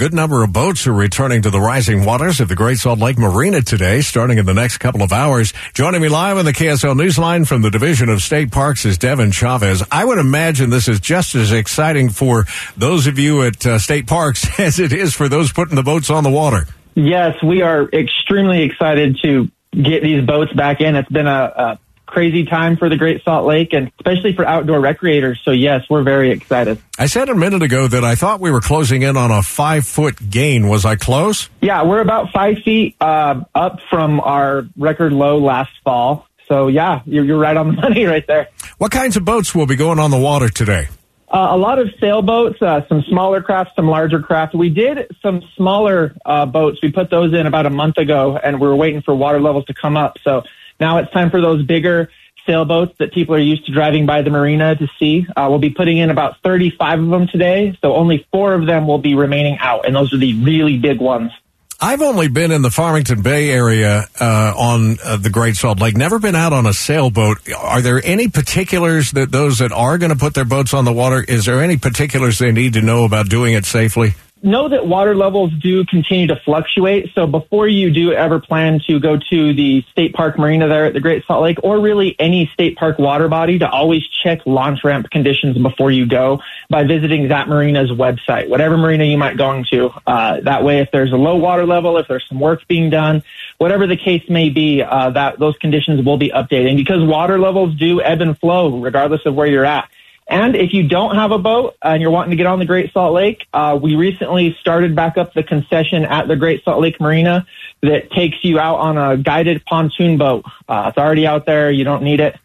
Good number of boats are returning to the rising waters of the Great Salt Lake Marina today, starting in the next couple of hours. Joining me live on the KSL Newsline from the Division of State Parks is Devan Chavez. I would imagine this is just as exciting for those of you at uh, state parks as it is for those putting the boats on the water. Yes, we are extremely excited to get these boats back in. It's been a, a crazy time for the Great Salt Lake and especially for outdoor recreators. So yes, we're very excited. I said a minute ago that I thought we were closing in on a five foot gain. Was I close? Yeah, we're about five feet uh, up from our record low last fall. So yeah, you're, you're right on the money right there. What kinds of boats will be going on the water today? Uh, a lot of sailboats, uh, some smaller craft, some larger craft. We did some smaller uh, boats. We put those in about a month ago, and we were waiting for water levels to come up. So now it's time for those bigger sailboats that people are used to driving by the marina to see. Uh, we'll be putting in about 35 of them today, so only four of them will be remaining out, and those are the really big ones. I've only been in the Farmington Bay area uh, on uh, the Great Salt Lake. Never been out on a sailboat. Are there any particulars that those that are going to put their boats on the water? Is there any particulars they need to know about doing it safely? Know that water levels do continue to fluctuate. So before you do ever plan to go to the state park marina there at the Great Salt Lake or really any state park water body to always check launch ramp conditions before you go by visiting that marina's website, whatever marina you might go into. Uh, that way, if there's a low water level, if there's some work being done, whatever the case may be, uh, that those conditions will be updated. Because water levels do ebb and flow regardless of where you're at. And if you don't have a boat and you're wanting to get on the Great Salt Lake, uh, we recently started back up the concession at the Great Salt Lake Marina that takes you out on a guided pontoon boat. Uh, it's already out there. You don't need it.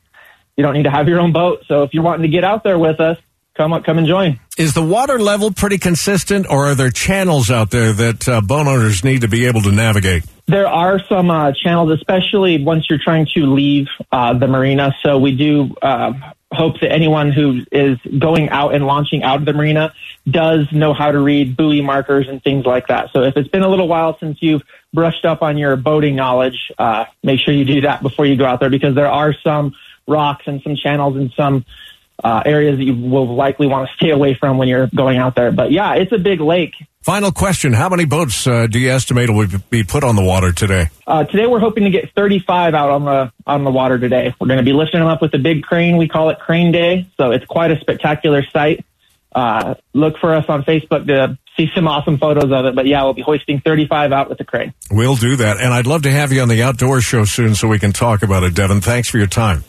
You don't need to have your own boat. So if you're wanting to get out there with us, come up, come and join. Is the water level pretty consistent, or are there channels out there that uh, boat owners need to be able to navigate? There are some uh, channels, especially once you're trying to leave uh, the marina. So we do uh, hope that anyone who is going out and launching out of the marina does know how to read buoy markers and things like that. So if it's been a little while since you've brushed up on your boating knowledge, uh, make sure you do that before you go out there because there are some rocks and some channels and some uh, areas that you will likely want to stay away from when you're going out there. But yeah, it's a big lake. Final question: How many boats uh, do you estimate will be put on the water today? Uh, today, we're hoping to get 35 out on the on the water today. We're going to be lifting them up with a big crane. We call it Crane Day, so it's quite a spectacular sight. Uh, look for us on Facebook to see some awesome photos of it. But yeah, we'll be hoisting 35 out with the crane. We'll do that, and I'd love to have you on the outdoor show soon so we can talk about it. Devan, thanks for your time.